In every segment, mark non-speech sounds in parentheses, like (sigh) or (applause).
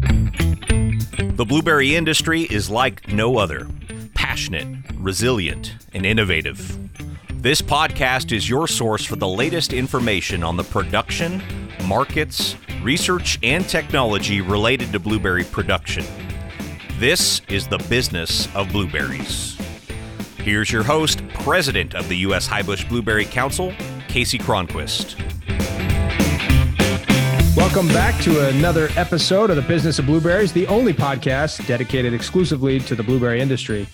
The blueberry industry is like no other passionate, resilient, and innovative. This podcast is your source for the latest information on the production, markets, research, and technology related to blueberry production. This is the business of blueberries. Here's your host, President of the U.S. Highbush Blueberry Council, Kasey Cronquist. Welcome back to another episode of the Business of Blueberries, the only podcast dedicated exclusively to the blueberry industry.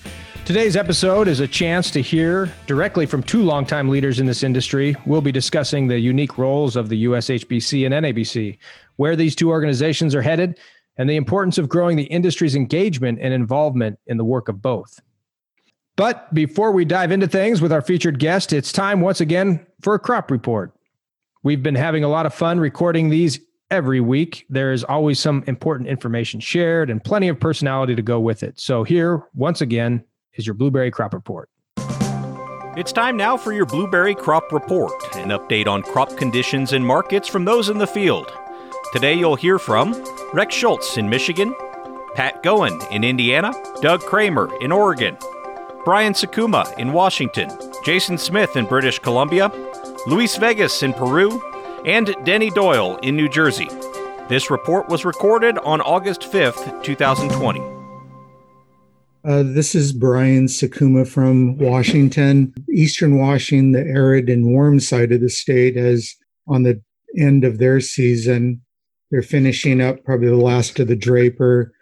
Today's episode is a chance to hear directly from two longtime leaders in this industry. We'll be discussing the unique roles of the USHBC and NABC, where these two organizations are headed, and the importance of growing the industry's engagement and involvement in the work of both. But before we dive into things with our featured guest, it's time once again for a crop report. We've been having a lot of fun recording these every week. There is always some important information shared and plenty of personality to go with it. So, here, once again, is your blueberry crop report. It's time now for your blueberry crop report, an update on crop conditions and markets from those in the field. Today, you'll hear from Rex Schultz in Michigan, Pat Goen in Indiana, Doug Krahmer in Oregon, Brian Sakuma in Washington, Jason Smith in British Columbia, Luis Vegas in Peru, and Denny Doyle in New Jersey. This report was recorded on August 5th, 2020. Uh, this is Brian Sakuma from Washington. Eastern Washington, the arid and warm side of the state, as on the end of their season. They're finishing up probably the last of the Draper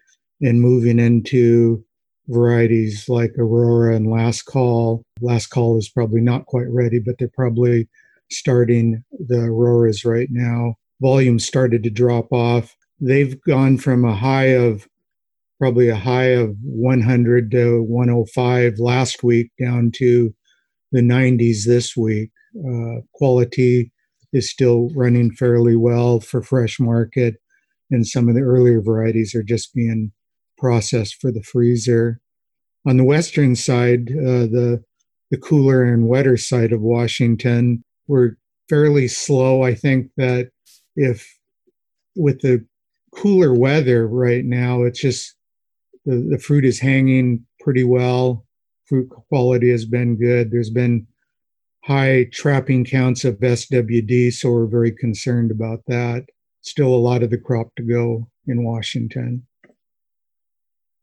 and moving into varieties like Aurora and Last Call. Last Call is probably not quite ready, but they're probably starting the Auroras right now. Volume started to drop off. They've gone from a high of probably a high of 100 to 105 last week down to the 90s this week. Uh, quality is still running fairly well for fresh market, and some of the earlier varieties are just being processed for the freezer. On the western side, uh, the the cooler and wetter side of Washington, we're fairly slow. I think that if with the cooler weather right now, it's just the, the fruit is hanging pretty well. Fruit quality has been good. There's been high trapping counts of SWD, so we're very concerned about that. Still a lot of the crop to go in Washington.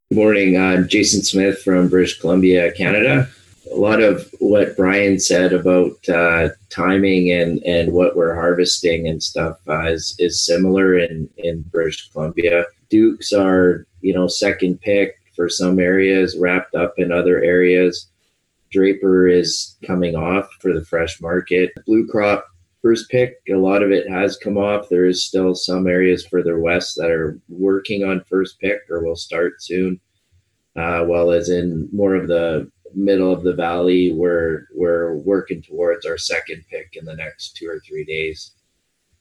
Good morning. I'm Jason Smith from British Columbia, Canada a lot of what Brian said about uh, timing and, and what we're harvesting and stuff uh, is, is similar in, in British Columbia. Dukes are, you know, second pick for some areas, wrapped up in other areas. Draper is coming off for the fresh market. Bluecrop first pick, a lot of it has come off. There is still some areas further west that are working on first pick or will start soon. Uh, well as in more of the middle of the valley. We're we're working towards our second pick in the next two or three days.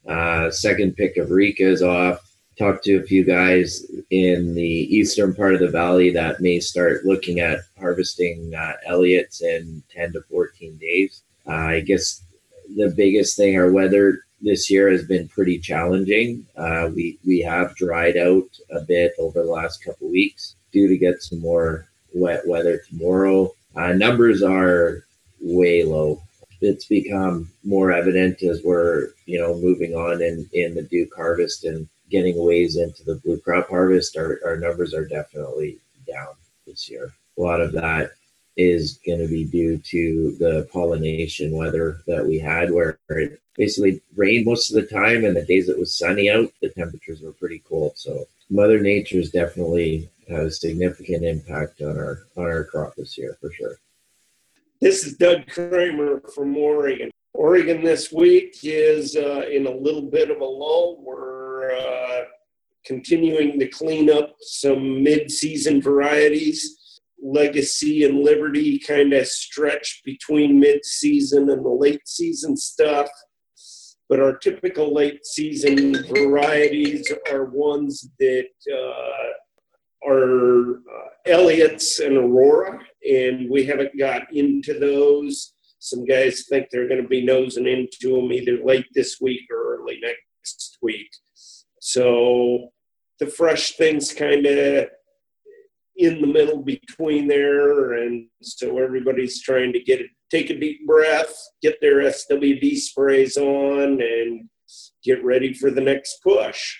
Uh, second pick of Reka is off. Talked to a few guys in the eastern part of the valley that may start looking at harvesting uh, Elliotts in 10 to 14 days. Uh, I guess the biggest thing, our weather this year has been pretty challenging. Uh, we we have dried out a bit over the last couple weeks due to get some more weather tomorrow. Uh, numbers are way low. It's become more evident as we're, you know, moving on in, in the Duke harvest and getting ways into the Bluecrop harvest. Our, our numbers are definitely down this year. A lot of that is going to be due to the pollination weather that we had, where it basically rained most of the time, and the days it was sunny out, the temperatures were pretty cold. So Mother Nature is definitely had a significant impact on our on our crop this year for sure. This is Doug Krahmer from Oregon. Oregon this week is uh, in a little bit of a lull. We're uh, continuing to clean up some mid-season varieties. Legacy and Liberty kind of stretch between mid-season and the late season stuff. But our typical late season varieties are ones that uh, are uh, Elliott's and Aurora, and we haven't got into those. Some guys think they're going to be nosing into them either late this week or early next week. So the fresh things kind of in the middle between there, and so everybody's trying to get it, take a deep breath, get their SWD sprays on, and get ready for the next push.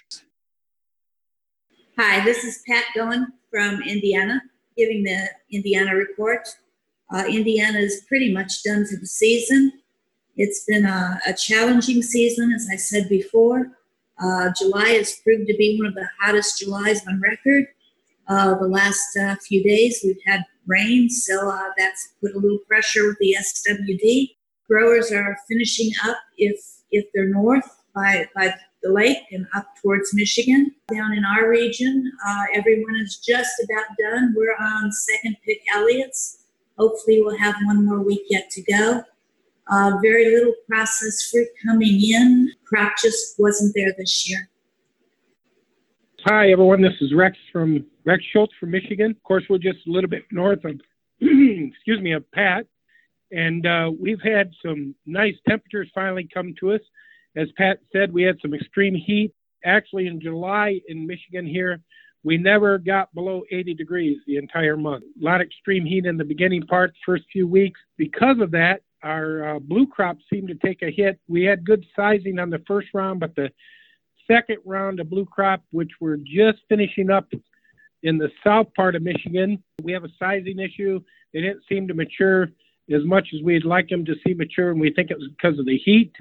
Hi, this is Pat Goen from Indiana, giving the Indiana report. Uh, Indiana is pretty much done for the season. It's been a, a challenging season, as I said before. Uh, July has proved to be one of the hottest Julys on record. Uh, the last uh, few days we've had rain, so uh, that's put a little pressure with the SWD. Growers are finishing up if if they're north by by the lake and up towards Michigan. Down in our region, uh, everyone is just about done. We're on second pick Elliott's. Hopefully, we'll have one more week yet to go. Uh, very little processed fruit coming in. Crop just wasn't there this year. Hi, everyone. This is Rex from Rex Schultz from Michigan. Of course, we're just a little bit north of, (clears throat) excuse me, of Pat, and uh, we've had some nice temperatures finally come to us. As Pat said, we had some extreme heat. Actually, in July in Michigan here, we never got below 80 degrees the entire month. A lot of extreme heat in the beginning part, first few weeks. Because of that, our uh, Bluecrop seemed to take a hit. We had good sizing on the first round, but the second round of Bluecrop, which we're just finishing up in the south part of Michigan, we have a sizing issue. They didn't seem to mature as much as we'd like them to see mature, and we think it was because of the heat.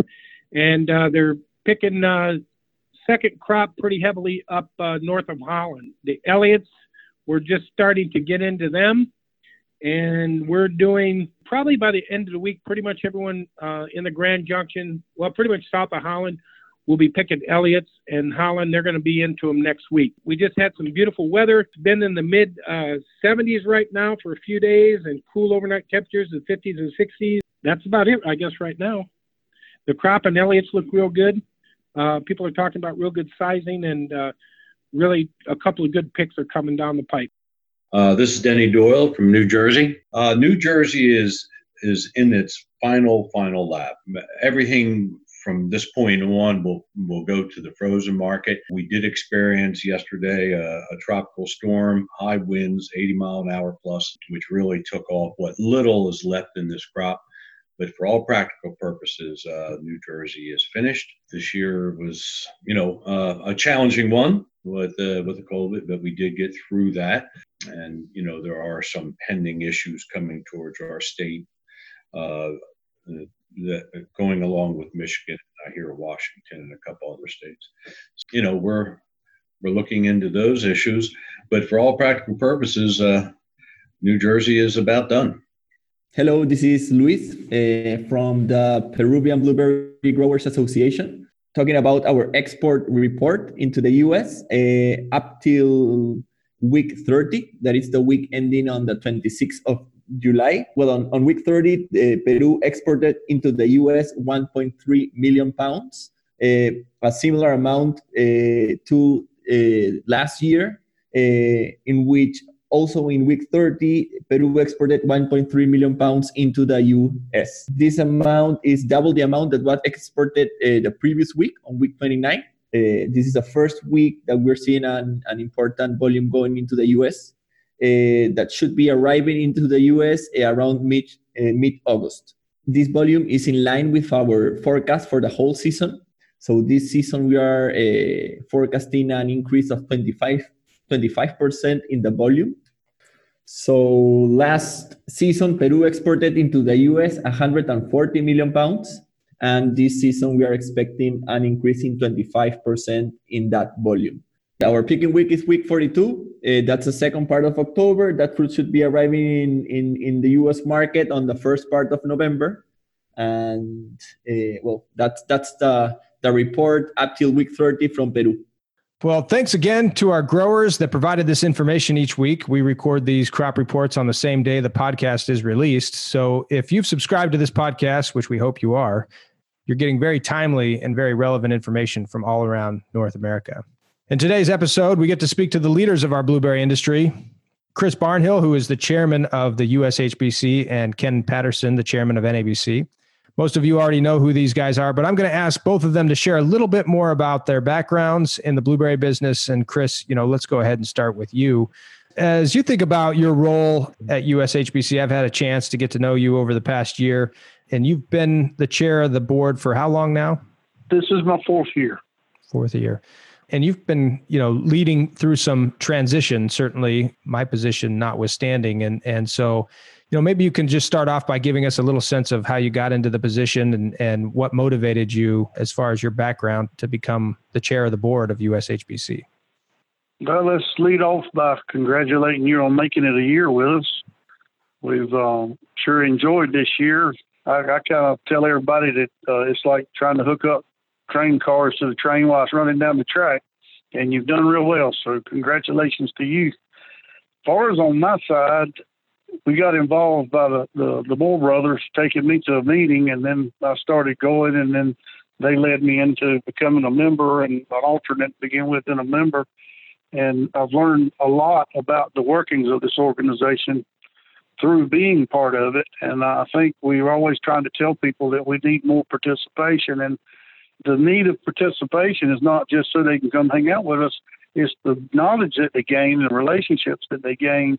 And uh, they're picking uh, second crop pretty heavily up uh, north of Holland. The Elliotts, we're just starting to get into them, and we're doing probably by the end of the week, pretty much everyone uh, in the Grand Junction, well, pretty much south of Holland, will be picking Elliott's and Holland. They're going to be into them next week. We just had some beautiful weather. It's been in the mid uh, 70s right now for a few days and cool overnight temperatures in 50s and 60s. That's about it, I guess, right now. The crop and Elliott's look real good. Uh, people are talking about real good sizing, and uh, really a couple of good picks are coming down the pipe. Uh, this is Denny Doyle from New Jersey. Uh, New Jersey is is in its final final lap. Everything from this point on will will go to the frozen market. We did experience yesterday a, a, tropical storm, high winds, 80 mile an hour plus, which really took off what little is left in this crop. But for all practical purposes, uh, New Jersey is finished. This year was, you know, uh, a challenging one with uh, with the COVID, but we did get through that. And you know, there are some pending issues coming towards our state uh, that going along with Michigan, I hear Washington and a couple other states. You know, we're we're looking into those issues, but for all practical purposes, uh, New Jersey is about done. Hello, this is Luis uh, from the Peruvian Blueberry Growers Association, talking about our export report into the US uh, up till week 30. That is the week ending on the 26th of July. Well, on, on week 30, uh, Peru exported into the US 1.3 million pounds, uh, a similar amount uh, to last year, in which also in week 30, Peru exported 1.3 million pounds into the US. This amount is double the amount that was exported uh, the previous week on week 29. Uh, this is the first week that we're seeing an, an important volume going into the US that should be arriving into the US uh, around mid, uh, mid August. This volume is in line with our forecast for the whole season. So this season we are forecasting an increase of 25 25% in the volume. So last season, Peru exported into the US 140 million pounds. And this season, we are expecting an increase in 25% in that volume. Our picking week is week 42. Uh, that's the second part of October. That fruit should be arriving in, in, in the US market on the first part of November. And uh, well, that's, that's the, the report up till week 30 from Peru. Well, thanks again to our growers that provided this information each week. We record these crop reports on the same day the podcast is released. So if you've subscribed to this podcast, which we hope you are, you're getting very timely and very relevant information from all around North America. In today's episode, we get to speak to the leaders of our blueberry industry. Chris Barnhill, who is the chairman of the USHBC, and Ken Patterson, the chairman of NABC. most of you already know who these guys are, but I'm going to ask both of them to share a little bit more about their backgrounds in the blueberry business. And Chris, you know, let's go ahead and start with you. As you think about your role at USHBC, I've had a chance to get to know you over the past year, and you've been the chair of the board for how long now? This is my fourth year. Fourth year. And you've been, you know, leading through some transition, certainly my position notwithstanding. And and so you know, maybe you can just start off by giving us a little sense of how you got into the position and, and what motivated you as far as your background to become the chair of the board of USHBC. Well, let's lead off by congratulating you on making it a year with us. We've um, sure enjoyed this year. I, I kind of tell everybody that uh, it's like trying to hook up train cars to the train while it's running down the track, and you've done real well. So, congratulations to you. As far as on my side, we got involved by the, the, the Moore brothers taking me to a meeting, and then I started going, and then they led me into becoming a member and an alternate to begin with, and a member. And I've learned a lot about the workings of this organization through being part of it. And I think we're always trying to tell people that we need more participation. And the need of participation is not just so they can come hang out with us, it's the knowledge that they gain and relationships that they gain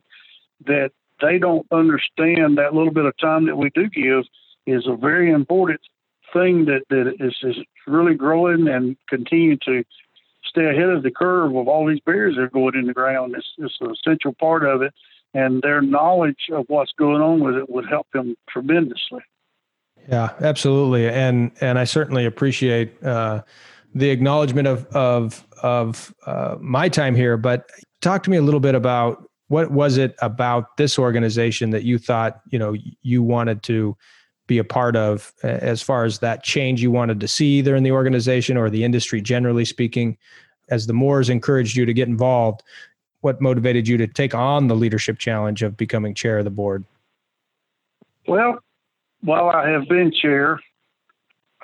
that they don't understand that little bit of time that we do give is a very important thing that, that is, is really growing and continue to stay ahead of the curve of all these barriers that are going in the ground. It's, it's an essential part of it, and their knowledge of what's going on with it would help them tremendously. Yeah, absolutely, and and I certainly appreciate uh, the acknowledgement of of of uh, my time here. But talk to me a little bit about what was it about this organization that you thought you know you wanted to be a part of as far as that change you wanted to see either in the organization or the industry generally speaking as the moores encouraged you to get involved what motivated you to take on the leadership challenge of becoming chair of the board well while i have been chair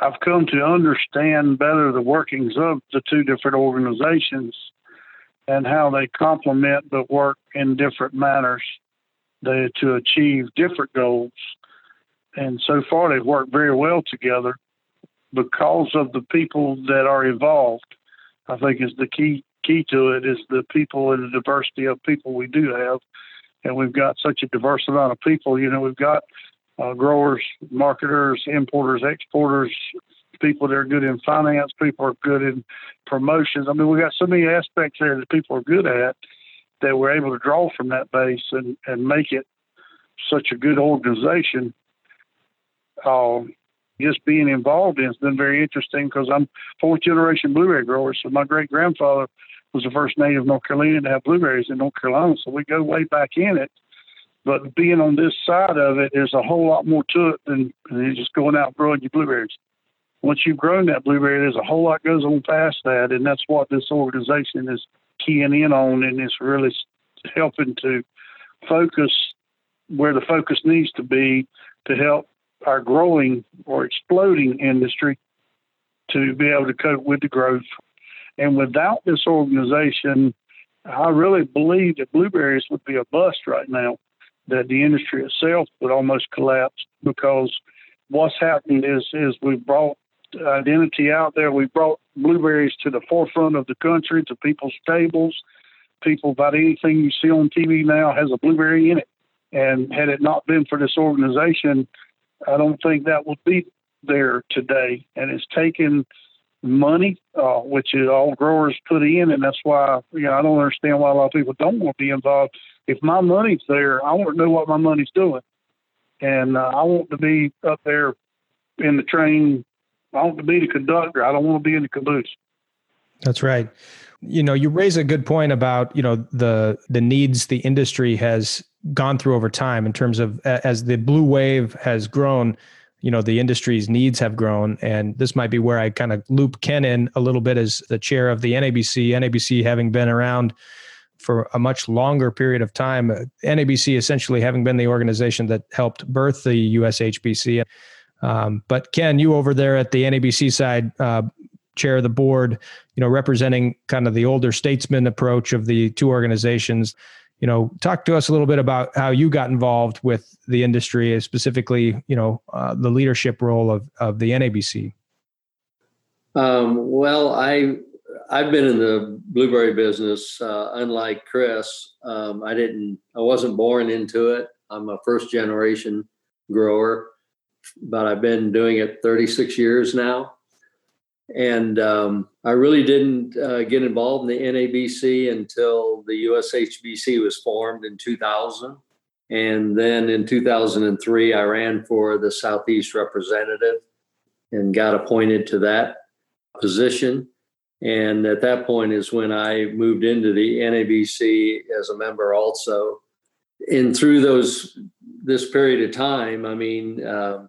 i've come to understand better the workings of the two different organizations and how they complement but work in different manners to achieve different goals. And so far, they've worked very well together because of the people that are involved. I think is the key key to it is the people and the diversity of people we do have, and we've got such a diverse amount of people. You know, we've got uh, growers, marketers, importers, exporters, people that are good in finance, people are good in promotions. I mean, we got so many aspects there that people are good at that we're able to draw from that base and, and make it such a good organization. Uh, just being involved in has been very interesting because I'm fourth generation blueberry grower. So my great grandfather was the first native North Carolinian to have blueberries in North Carolina. So we go way back in it. But being on this side of it, there's a whole lot more to it than, than just going out growing your blueberries once you've grown that blueberry, there's a whole lot goes on past that, and that's what this organization is keying in on, and it's really helping to focus where the focus needs to be to help our growing or exploding industry to be able to cope with the growth. And without this organization, I really believe that blueberries would be a bust right now, that the industry itself would almost collapse because what's happened is is we've brought identity out there. We brought blueberries to the forefront of the country, to people's tables. People, about anything you see on TV now has a blueberry in it. And had it not been for this organization, I don't think that would be there today. And it's taken money, uh, which all growers put in, and that's why you know I don't understand why a lot of people don't want to be involved. If my money's there, I want to know what my money's doing, and uh, I want to be up there in the train I want to be the conductor. I don't want to be in the caboose. That's right. You know, you raise a good point about you know the the needs the industry has gone through over time in terms of as the blue wave has grown. You know, the industry's needs have grown, and this might be where I kind of loop Ken in a little bit as the chair of the NABC. NABC having been around for a much longer period of time. NABC essentially having been the organization that helped birth the USHBC. Um, but Ken, you over there at the NABC side, uh, chair of the board, you know, representing kind of the older statesman approach of the two organizations. you know, talk to us a little bit about how you got involved with the industry, specifically, you know, uh, the leadership role of of the NABC. Um, well, I I've been in the blueberry business. Uh, unlike Chris, um, I didn't. I wasn't born into it. I'm a first generation grower, but I've been doing it 36 years now. And um, I really didn't uh, get involved in the NABC until the USHBC was formed in 2000. And then in 2003, I ran for the Southeast representative and got appointed to that position. And at that point is when I moved into the NABC as a member also. And through those this period of time, I mean, uh,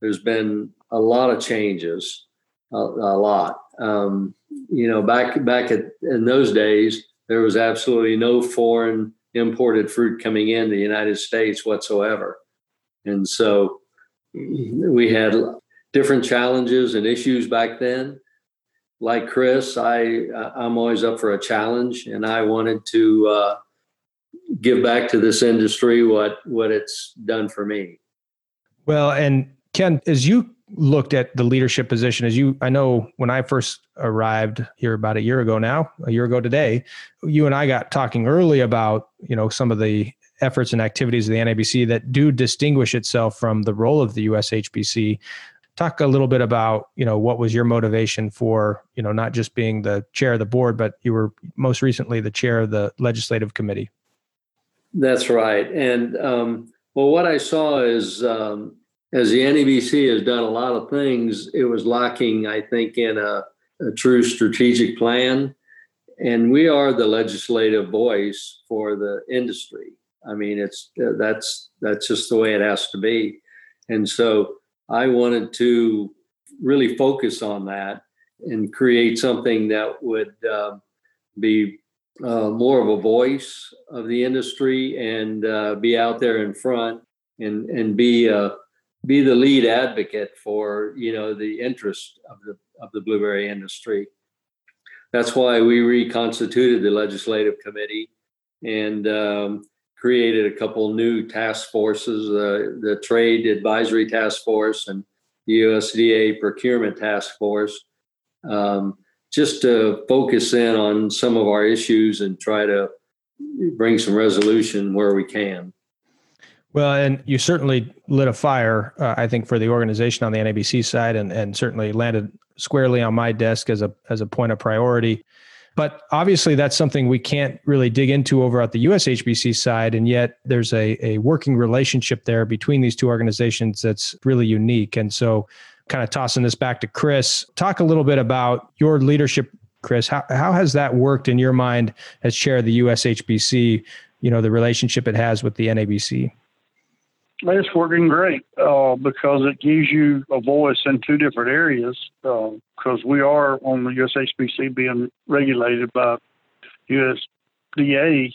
there's been a lot of changes, a, a lot. Um, you know, back back at, in those days, there was absolutely no foreign imported fruit coming into the United States whatsoever, and so we had different challenges and issues back then like Chris, I I'm always up for a challenge, and I wanted to uh, give back to this industry what what it's done for me. Well, and Ken, as you looked at the leadership position, as you I know when I first arrived here about a year ago now, a year ago today, you and I got talking early about you know some of the efforts and activities of the NABC that do distinguish itself from the role of the USHBC talk a little bit about you know what was your motivation for you know not just being the chair of the board but you were most recently the chair of the legislative committee. That's right. And um, well what i saw is um, as the NABC has done a lot of things it was lacking i think in a, a true strategic plan. And we are the legislative voice for the industry. I mean it's that's that's just the way it has to be. And so I wanted to really focus on that and create something that would uh, be uh, more of a voice of the industry and uh, be out there in front and and be uh, be the lead advocate for you know the interest of the of the blueberry industry. That's why we reconstituted the legislative committee and um, created a couple new task forces, uh, the Trade Advisory Task Force and the USDA Procurement Task Force, um, just to focus in on some of our issues and try to bring some resolution where we can. Well, and you certainly lit a fire, uh, I think, for the organization on the NABC side, and and certainly landed squarely on my desk as a as a point of priority. But obviously, that's something we can't really dig into over at the USHBC side. And yet, there's a, a working relationship there between these two organizations that's really unique. And so, kind of tossing this back to Chris, talk a little bit about your leadership, Chris. How, how has that worked in your mind as chair of the USHBC? You know, the relationship it has with the NABC? It's working great uh, because it gives you a voice in two different areas. Because uh, we are on the USHBC being regulated by USDA,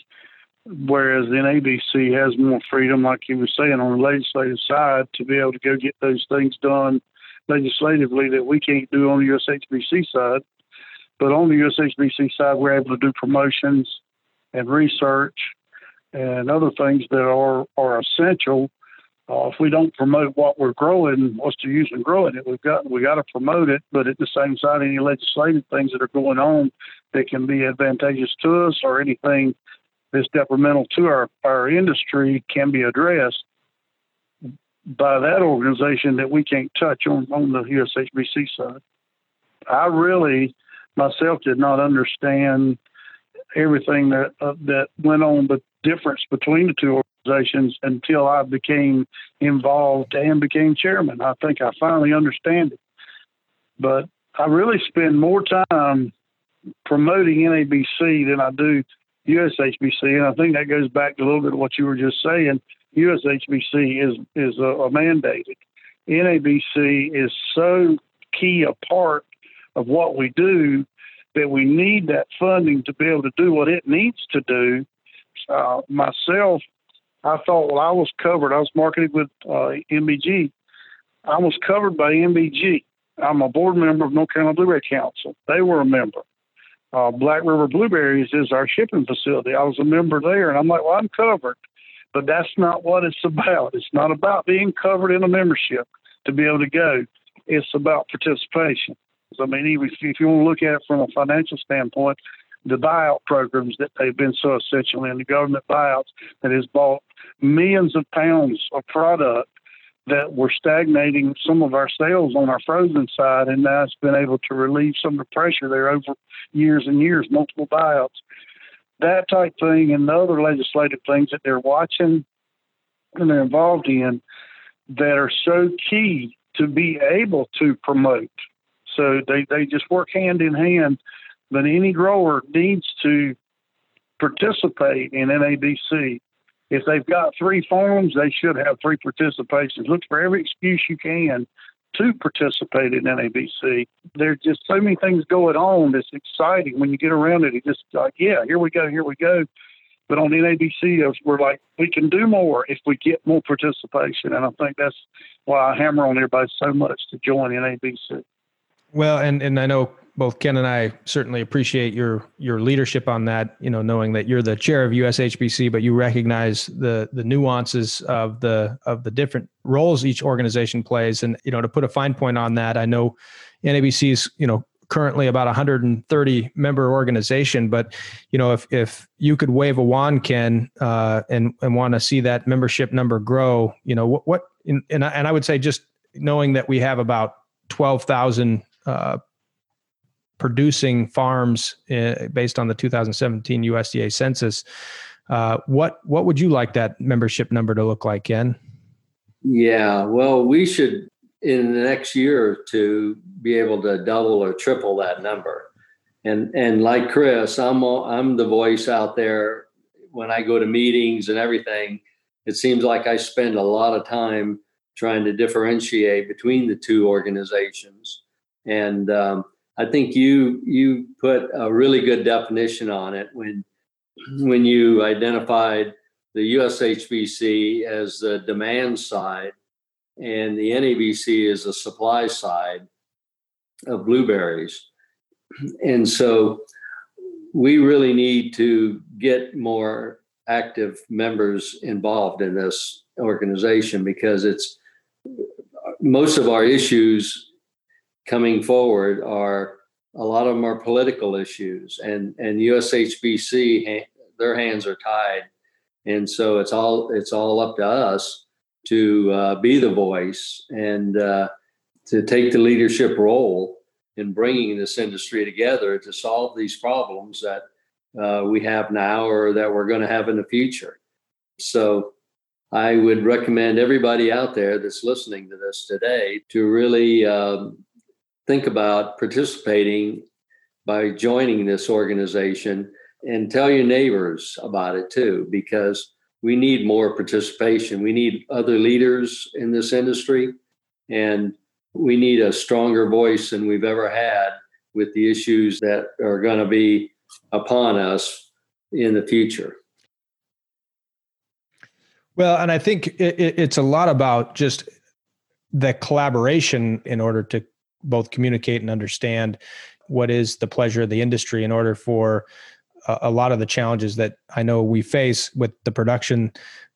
whereas the NABC has more freedom, like you were saying, on the legislative side to be able to go get those things done legislatively that we can't do on the USHBC side. But on the USHBC side, we're able to do promotions and research and other things that are, are essential uh, if we don't promote what we're growing, what's the use in growing it? We've got we got to promote it, but at the same time, any legislative things that are going on that can be advantageous to us or anything that's detrimental to our, our industry can be addressed by that organization that we can't touch on, on the USHBC side. I really myself did not understand everything that uh, that went on, the difference between the two organizations until I became involved and became chairman. I think I finally understand it. But I really spend more time promoting NABC than I do USHBC, and I think that goes back to a little bit of what you were just saying. USHBC is is a, a mandated. NABC is so key a part of what we do that we need that funding to be able to do what it needs to do. Uh, myself, I thought, well, I was covered. I was marketing with uh, MBG. I was covered by MBG. I'm a board member of North Carolina Blueberry Council. They were a member. uh, Black River Blueberries is our shipping facility. I was a member there, and I'm like, well, I'm covered. But that's not what it's about. It's not about being covered in a membership to be able to go. It's about participation. I mean, if you want to look at it from a financial standpoint, the buyout programs that they've been so essential in, the government buyouts that has bought millions of pounds of product that were stagnating some of our sales on our frozen side, and now it's been able to relieve some of the pressure there over years and years, multiple buyouts. That type thing and the other legislative things that they're watching and they're involved in that are so key to be able to promote. So they, they just work hand in hand. But any grower needs to participate in NABC if they've got three farms, they should have three participations. Look for every excuse you can to participate in NABC. There's just so many things going on that's exciting. When you get around it, it just like, yeah, here we go, here we go. But on NABC, we're like, we can do more if we get more participation. And I think that's why I hammer on everybody so much to join NABC. Well, and, and I know both Ken and I certainly appreciate your your leadership on that. You know, knowing that you're the chair of USHBC, but you recognize the the nuances of the of the different roles each organization plays. And you know, to put a fine point on that, I know NABC is you know currently about 130 member organization, but you know, if if you could wave a wand, Ken, uh, and and want to see that membership number grow, you know, what what and and I, and I would say just knowing that we have about 12,000 uh, producing farms uh, based on the 2017 USDA census. Uh, what what would you like that membership number to look like, Ken? Yeah, well, we should in the next year or two be able to double or triple that number. And and like Chris, I'm I'm the voice out there when I go to meetings and everything. It seems like I spend a lot of time trying to differentiate between the two organizations. And um, I think you you put a really good definition on it when when you identified the USHBC as the demand side and the NABC is the supply side of blueberries. And so we really need to get more active members involved in this organization because it's most of our issues coming forward are a lot of them are political issues, and and USHBC their hands are tied, and so it's all it's all up to us to uh, be the voice and uh, to take the leadership role in bringing this industry together to solve these problems that uh, we have now or that we're going to have in the future. So I would recommend everybody out there that's listening to this today to really um, think about participating by joining this organization and tell your neighbors about it too, because we need more participation. We need other leaders in this industry, and we need a stronger voice than we've ever had with the issues that are going to be upon us in the future. Well, and I think it, it's a lot about just the collaboration in order to both communicate and understand what is the pleasure of the industry in order for a, a lot of the challenges that I know we face with the production.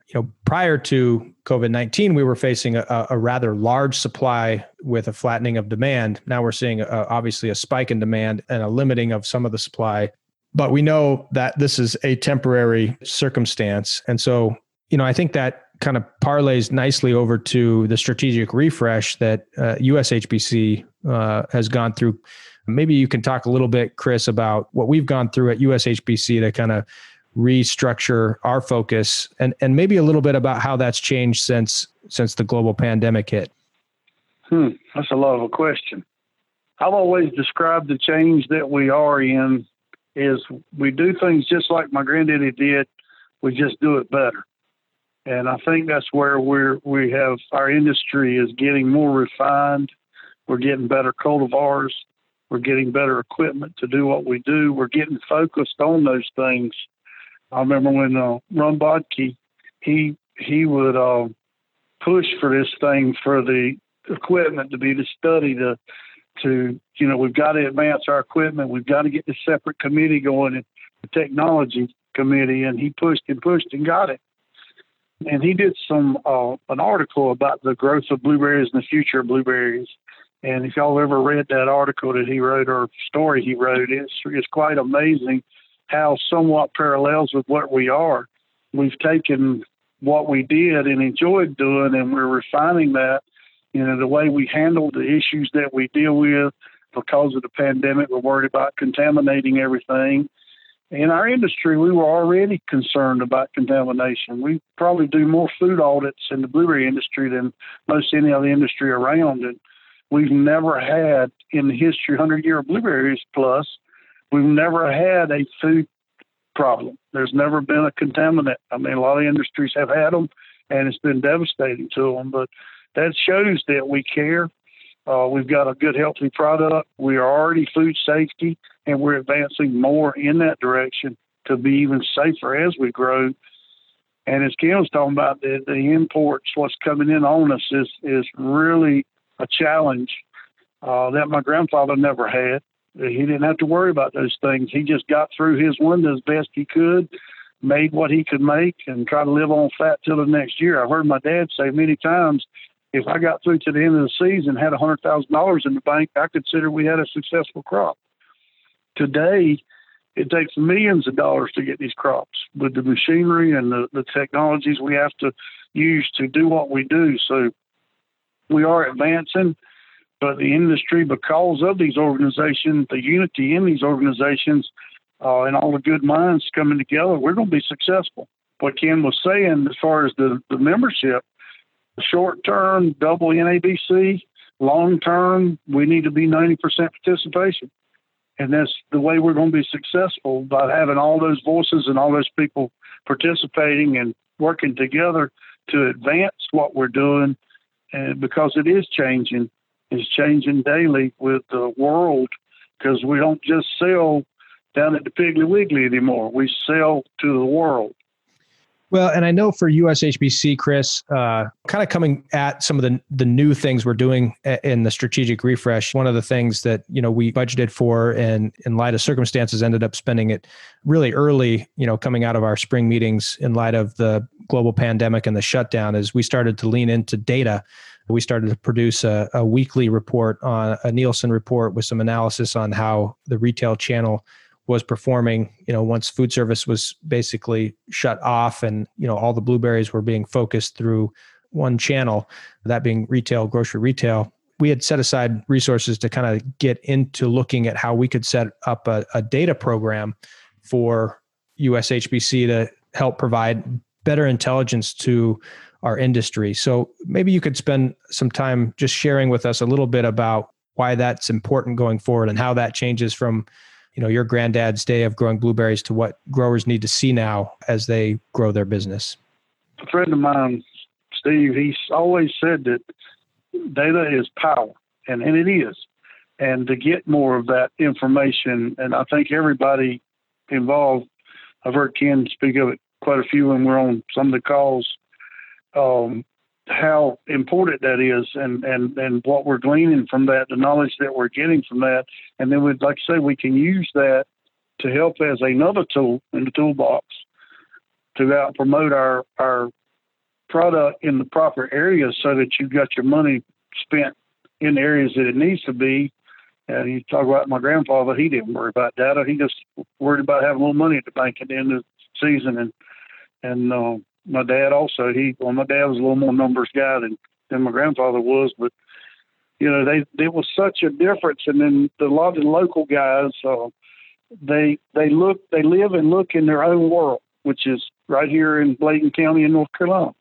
You know, prior to COVID 19, we were facing a, a, rather large supply with a flattening of demand. Now we're seeing a, obviously a spike in demand and a limiting of some of the supply. But we know that this is a temporary circumstance. And so, you know, I think that kind of parlays nicely over to the strategic refresh that uh, USHBC uh, has gone through. Maybe you can talk a little bit, Chris, about what we've gone through at USHBC to kind of restructure our focus, and and maybe a little bit about how that's changed since since the global pandemic hit. Hmm, that's a lot of a question. I've always described the change that we are in is we do things just like my granddaddy did. We just do it better. And I think that's where we're we have our industry is getting more refined. We're getting better cultivars. We're getting better equipment to do what we do. We're getting focused on those things. I remember when uh, Ron Bodke, he he would uh, push for this thing for the equipment to be to study the to, you know, we've got to advance our equipment. We've got to get the separate committee going, the technology committee, and he pushed and pushed and got it. And he did some uh, an article about the growth of blueberries and the future of blueberries. And if y'all ever read that article that he wrote or story he wrote, it's it's quite amazing how somewhat parallels with what we are. We've taken what we did and enjoyed doing, and we're refining that. You know, the way we handle the issues that we deal with because of the pandemic, we're worried about contaminating everything. In our industry, we were already concerned about contamination. We probably do more food audits in the blueberry industry than most any other industry around. And we've never had, in the history, 100 year of blueberries plus, we've never had a food problem. There's never been a contaminant. I mean, a lot of industries have had them, and it's been devastating to them. But that shows that we care. Uh, we've got a good, healthy product. We are already food safety, and we're advancing more in that direction to be even safer as we grow. And as Ken was talking about, the, the imports, what's coming in on us is is really a challenge uh, that my grandfather never had. He didn't have to worry about those things. He just got through his window as best he could, made what he could make, and try to live on fat till the next year. I've heard my dad say many times, if I got through to the end of the season, had a hundred thousand dollars in the bank, I consider we had a successful crop. Today, it takes millions of dollars to get these crops with the machinery and the, the technologies we have to use to do what we do. So we are advancing. But the industry, because of these organizations, the unity in these organizations, uh, and all the good minds coming together, we're going to be successful. What Ken was saying as far as the, the membership, short term, double NABC, long term, we need to be 90% participation. And that's the way we're going to be successful by having all those voices and all those people participating and working together to advance what we're doing. And because it is changing, is changing daily with the world because we don't just sell down at the Piggly Wiggly anymore. We sell to the world. Well, and I know for USHBC, Chris, uh, kind of coming at some of the the new things we're doing in the strategic refresh. One of the things that you know we budgeted for, and in light of circumstances, ended up spending it really early. You know, coming out of our spring meetings in light of the global pandemic and the shutdown, is we started to lean into data we started to produce a, a weekly report on a Nielsen report with some analysis on how the retail channel was performing you know once food service was basically shut off and you know all the blueberries were being focused through one channel that being retail grocery retail we had set aside resources to kind of get into looking at how we could set up a, a data program for ushbc to help provide better intelligence to our industry. So maybe you could spend some time just sharing with us a little bit about why that's important going forward and how that changes from you know your granddad's day of growing blueberries to what growers need to see now as they grow their business. A friend of mine, Steve, he's always said that data is power, and, and it is. And to get more of that information, and I think everybody involved, I've heard Ken speak of it quite a few when we're on some of the calls um, how important that is and, and, and what we're gleaning from that, the knowledge that we're getting from that. And then we'd like to say we can use that to help as another tool in the toolbox to out promote our, our product in the proper areas so that you've got your money spent in areas that it needs to be. And you talk about my grandfather, he didn't worry about data. He just worried about having a little money at the bank at the end of the season. And, and, uh, my dad also he well my dad was a little more numbers guy than than my grandfather was, but you know they there was such a difference, and then the, a lot of the local guys uh, they they look they live and look in their own world, which is right here in Bladen County in North Carolina.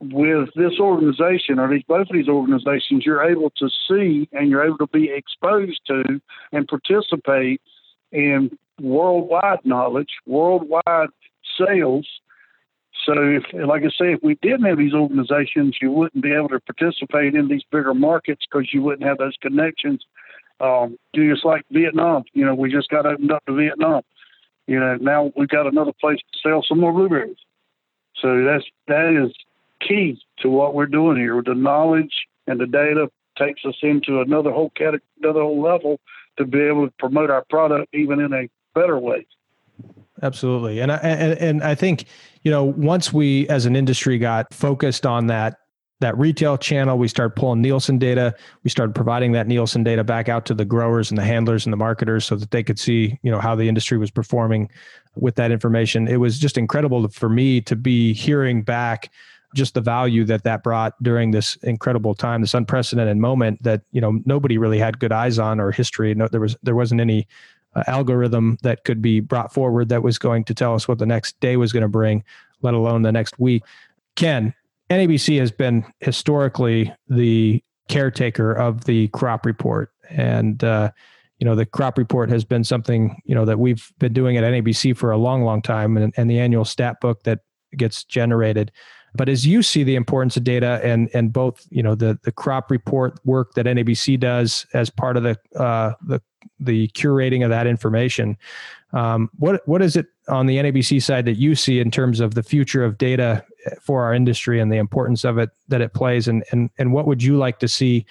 With this organization or these both of these organizations, you're able to see and you're able to be exposed to and participate in worldwide knowledge, worldwide sales, so, like I say, if we didn't have these organizations, you wouldn't be able to participate in these bigger markets because you wouldn't have those connections. Um, just like Vietnam, you know, we just got opened up to Vietnam. You know, now we've got another place to sell some more blueberries. So that's that is key to what we're doing here the knowledge and the data takes us into another whole category, another whole level to be able to promote our product even in a better way. Absolutely, and I and, and I think you know once we as an industry got focused on that that retail channel, we started pulling Nielsen data. We started providing that Nielsen data back out to the growers and the handlers and the marketers so that they could see, you know, how the industry was performing with that information. It was just incredible for me to be hearing back just the value that that brought during this incredible time, this unprecedented moment that you know nobody really had good eyes on or history. No, there was there wasn't any uh, algorithm that could be brought forward that was going to tell us what the next day was going to bring, let alone the next week. Ken, NABC has been historically the caretaker of the crop report, and uh, you know the crop report has been something you know that we've been doing at NABC for a long, long time, and, and the annual stat book that gets generated but as you see the importance of data and and both you know the the crop report work that NABC does as part of the uh, the the curating of that information, um, what what is it on the NABC side that you see in terms of the future of data for our industry and the importance of it that it plays, and and and what would you like to see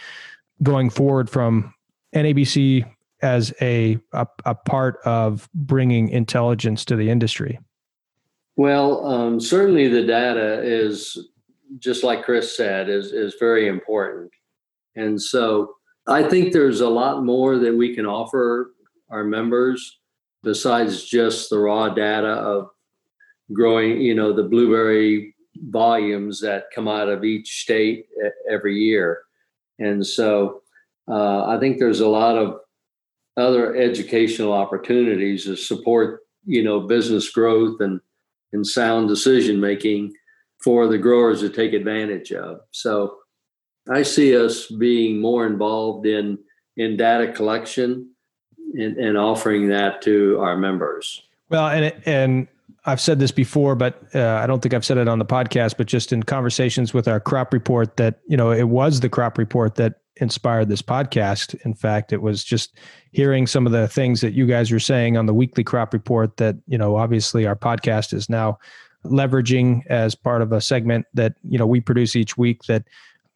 going forward from NABC as a, a, a part of bringing intelligence to the industry? Well, um, certainly the data is just like Chris said is is very important, and so I think there's a lot more that we can offer our members besides just the raw data of growing, you know, the blueberry volumes that come out of each state every year, and so uh, I think there's a lot of other educational opportunities to support, you know, business growth and and sound decision making for the growers to take advantage of. So I see us being more involved in in data collection and, and offering that to our members. Well, and and I've said this before, but uh, I don't think I've said it on the podcast. But just in conversations with our crop report, that you know, it was the crop report that inspired this podcast. In fact, it was just hearing some of the things that you guys are saying on the weekly crop report that, you know, obviously our podcast is now leveraging as part of a segment that, you know, we produce each week that,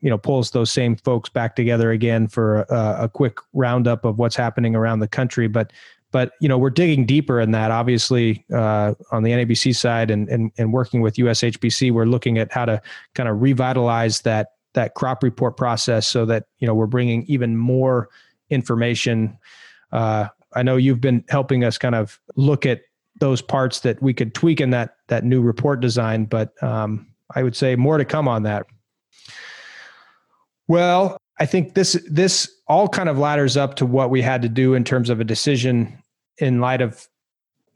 you know, pulls those same folks back together again for a, a quick roundup of what's happening around the country. But but you know we're digging deeper in that obviously uh, on the NABC side and, and and working with USHBC we're looking at how to kind of revitalize that that crop report process so that you know we're bringing even more information. Uh, i know you've been helping us kind of look at those parts that we could tweak in that that new report design but um, i would say more to come on that. Well i think this this all kind of ladders up to what we had to do in terms of a decision in light of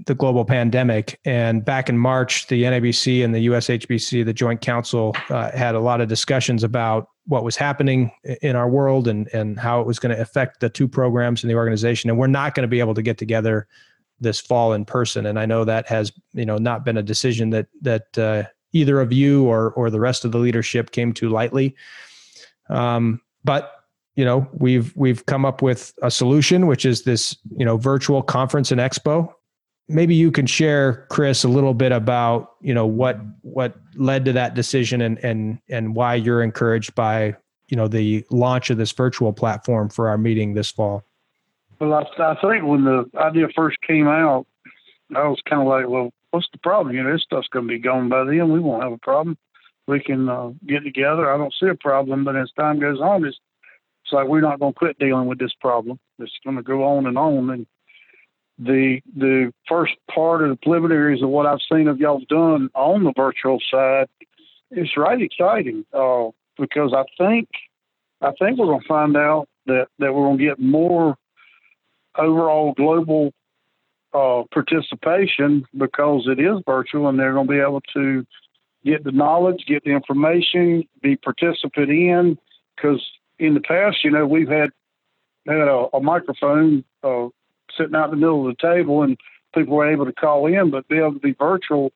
the global pandemic. And back in March, the NABC and the USHBC, the Joint Council, uh, had a lot of discussions about what was happening in our world and, and how it was going to affect the two programs in the organization. And we're not going to be able to get together this fall in person. And I know that has, you know, not been a decision that that uh, either of you or or the rest of the leadership came to lightly. Um, but you know, we've we've come up with a solution, which is this, you know, virtual conference and expo maybe you can share chris a little bit about you know what what led to that decision and and and why you're encouraged by you know the launch of this virtual platform for our meeting this fall. Well i, I think when the idea first came out i was kind of like well what's the problem? You know this stuff's going to be gone by then. We won't have a problem. We can uh, get together. I don't see a problem but as time goes on it's, it's like we're not going to quit dealing with this problem. It's going to go on and on and the the first part of the preliminaries of what I've seen of y'all done on the virtual side is right exciting uh, because I think I think we're going to find out that that we're going to get more overall global uh, participation because it is virtual and they're going to be able to get the knowledge, get the information, be participant in. Because in the past, you know, we've had had a, a microphone uh, sitting out in the middle of the table and people were able to call in, but be able to be virtual.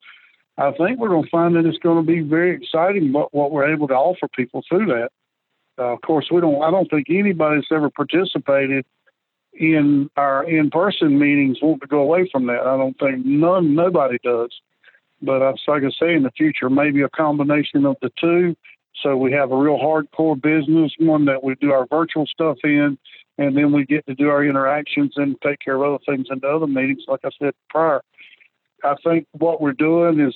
I think we're going to find that it's going to be very exciting what, what we're able to offer people through that. Uh, of course, we don't. I don't think anybody's ever participated in our in-person meetings want to go away from that. I don't think none, nobody does. But uh, like I say, in the future, maybe a combination of the two, So we have a real hardcore business, one that we do our virtual stuff in, and then we get to do our interactions and take care of other things in the other meetings, like I said prior. I think what we're doing is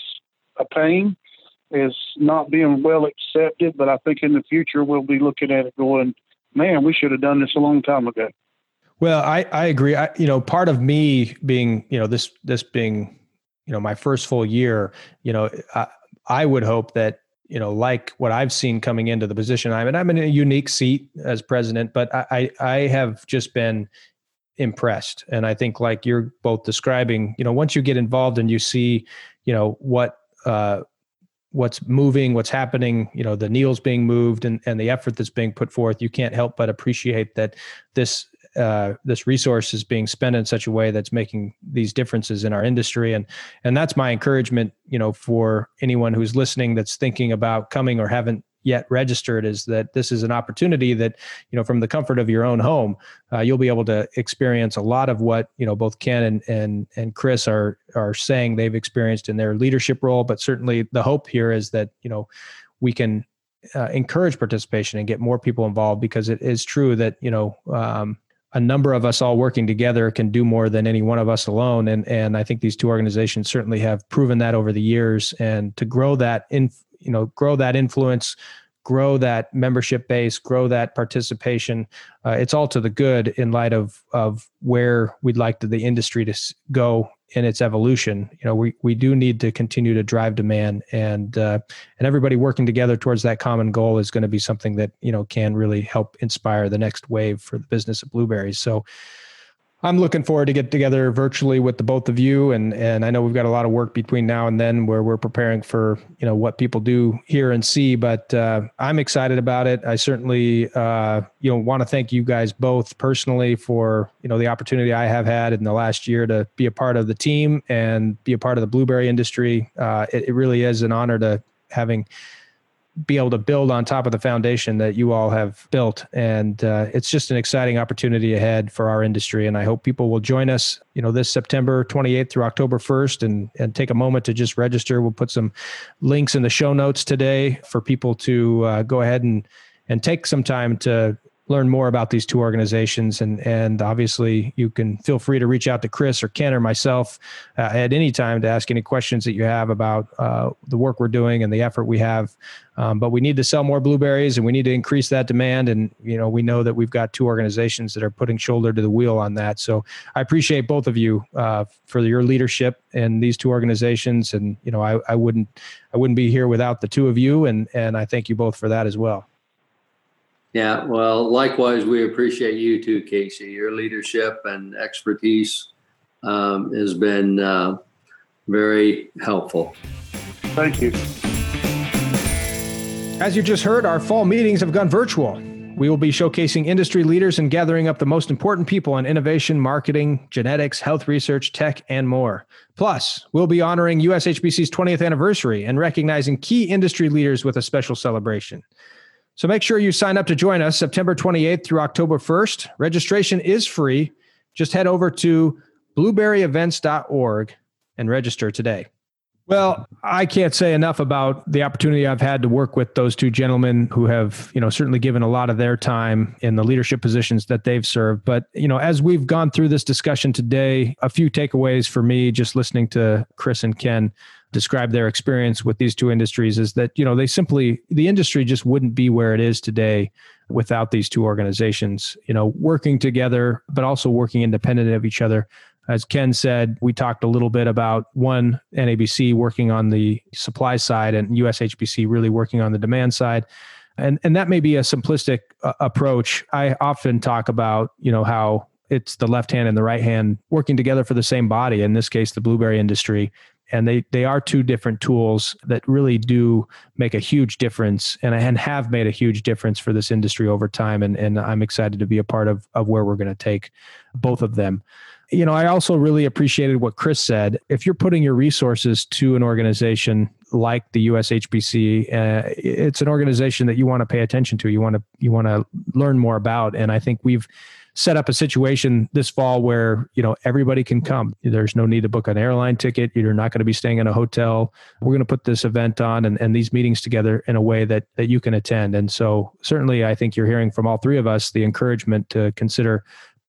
a pain, is not being well accepted, but I think in the future we'll be looking at it going, man, we should have done this a long time ago. Well, I, I agree. I, you know, part of me being, you know, this, this being, you know, my first full year, you know, I, I would hope that, you know, like what I've seen coming into the position I'm in, I'm in a unique seat as president, but I, I, have just been impressed. And I think like you're both describing, you know, once you get involved and you see, you know, what, uh, what's moving, what's happening, you know, the needles being moved and, and the effort that's being put forth, you can't help but appreciate that this uh, this resource is being spent in such a way that's making these differences in our industry. And and that's my encouragement you know for anyone who's listening that's thinking about coming or haven't yet registered is that this is an opportunity that you know from the comfort of your own home uh, you'll be able to experience a lot of what you know both ken and and and chris are are saying they've experienced in their leadership role. But certainly the hope here is that you know we can uh, encourage participation and get more people involved because it is true that you know um, a number of us all working together can do more than any one of us alone. And and I think these two organizations certainly have proven that over the years. And to grow that in you know grow that influence grow that membership base grow that participation uh, it's all to the good in light of of where we'd like to, the industry to go in its evolution. You know we we do need to continue to drive demand and uh, and everybody working together towards that common goal is going to be something that you know can really help inspire the next wave for the business of blueberries. So I'm looking forward to get together virtually with the both of you, and and I know we've got a lot of work between now and then where we're preparing for you know what people do hear and see. But uh, I'm excited about it. I certainly uh, you know want to thank you guys both personally for you know the opportunity I have had in the last year to be a part of the team and be a part of the blueberry industry. Uh, it, it really is an honor to having be able to build on top of the foundation that you all have built. And uh, it's just an exciting opportunity ahead for our industry. And I hope people will join us, you know, this September 28th through October 1st and, and take a moment to just register. We'll put some links in the show notes today for people to uh, go ahead and, and take some time to learn more about these two organizations. And and obviously you can feel free to reach out to chris or ken or myself uh, at any time to ask any questions that you have about uh, the work we're doing and the effort we have. Um, but we need to sell more blueberries and we need to increase that demand. And you know we know that we've got two organizations that are putting shoulder to the wheel on that. So i appreciate both of you uh, for your leadership in these two organizations. And you know I, I wouldn't i wouldn't be here without the two of you. And and i thank you both for that as well yeah, well, likewise, we appreciate you too, Kasey. Your leadership and expertise um, has been uh, very helpful. Thank you. As you just heard, our fall meetings have gone virtual. We will be showcasing industry leaders and gathering up the most important people in innovation, marketing, genetics, health research, tech, and more. Plus, we'll be honoring USHBC's 20th anniversary and recognizing key industry leaders with a special celebration. So make sure you sign up to join us September 28th through October 1st. Registration is free. Just head over to blueberryevents.org and register today. Well, I can't say enough about the opportunity I've had to work with those two gentlemen who have, you know, certainly given a lot of their time in the leadership positions that they've served. But, you know, as we've gone through this discussion today, a few takeaways for me just listening to Chris and Ken describe their experience with these two industries is that you know they simply the industry just wouldn't be where it is today without these two organizations you know working together but also working independent of each other. As ken said we talked a little bit about one nabc working on the supply side and ushbc really working on the demand side. And and that may be a simplistic uh, approach. I often talk about you know how it's the left hand and the right hand working together for the same body in this case the blueberry industry and they they are two different tools that really do make a huge difference and, and have made a huge difference for this industry over time and, and i'm excited to be a part of, of where we're going to take both of them. You know i also really appreciated what chris said. If you're putting your resources to an organization like the ushbc uh, it's an organization that you want to pay attention to you want to you want to learn more about and i think we've set up a situation this fall where you know everybody can come. There's no need to book an airline ticket. You're not going to be staying in a hotel. We're going to put this event on and, and these meetings together in a way that that you can attend. And so certainly, I think you're hearing from all three of us the encouragement to consider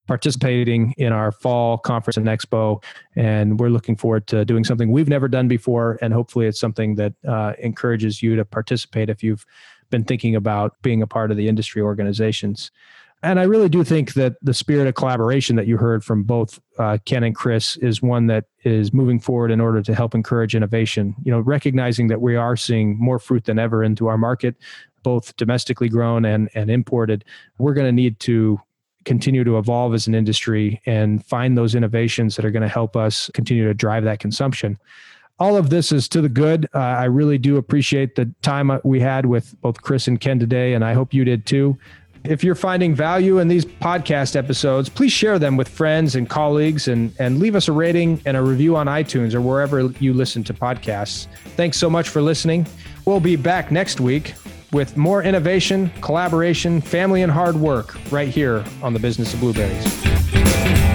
participating in our fall conference and expo and we're looking forward to doing something we've never done before and hopefully it's something that uh, encourages you to participate if you've been thinking about being a part of the industry organizations and I really do think that the spirit of collaboration that you heard from both uh, Ken and Chris is one that is moving forward in order to help encourage innovation. You know, recognizing that we are seeing more fruit than ever into our market, both domestically grown and and imported. We're going to need to continue to evolve as an industry and find those innovations that are going to help us continue to drive that consumption all of this is to the good. Uh, I really do appreciate the time we had with both Chris and Ken today, and I hope you did too. If you're finding value in these podcast episodes, please share them with friends and colleagues and, and leave us a rating and a review on iTunes or wherever you listen to podcasts. Thanks so much for listening. We'll be back next week with more innovation, collaboration, family, and hard work right here on the Business of Blueberries.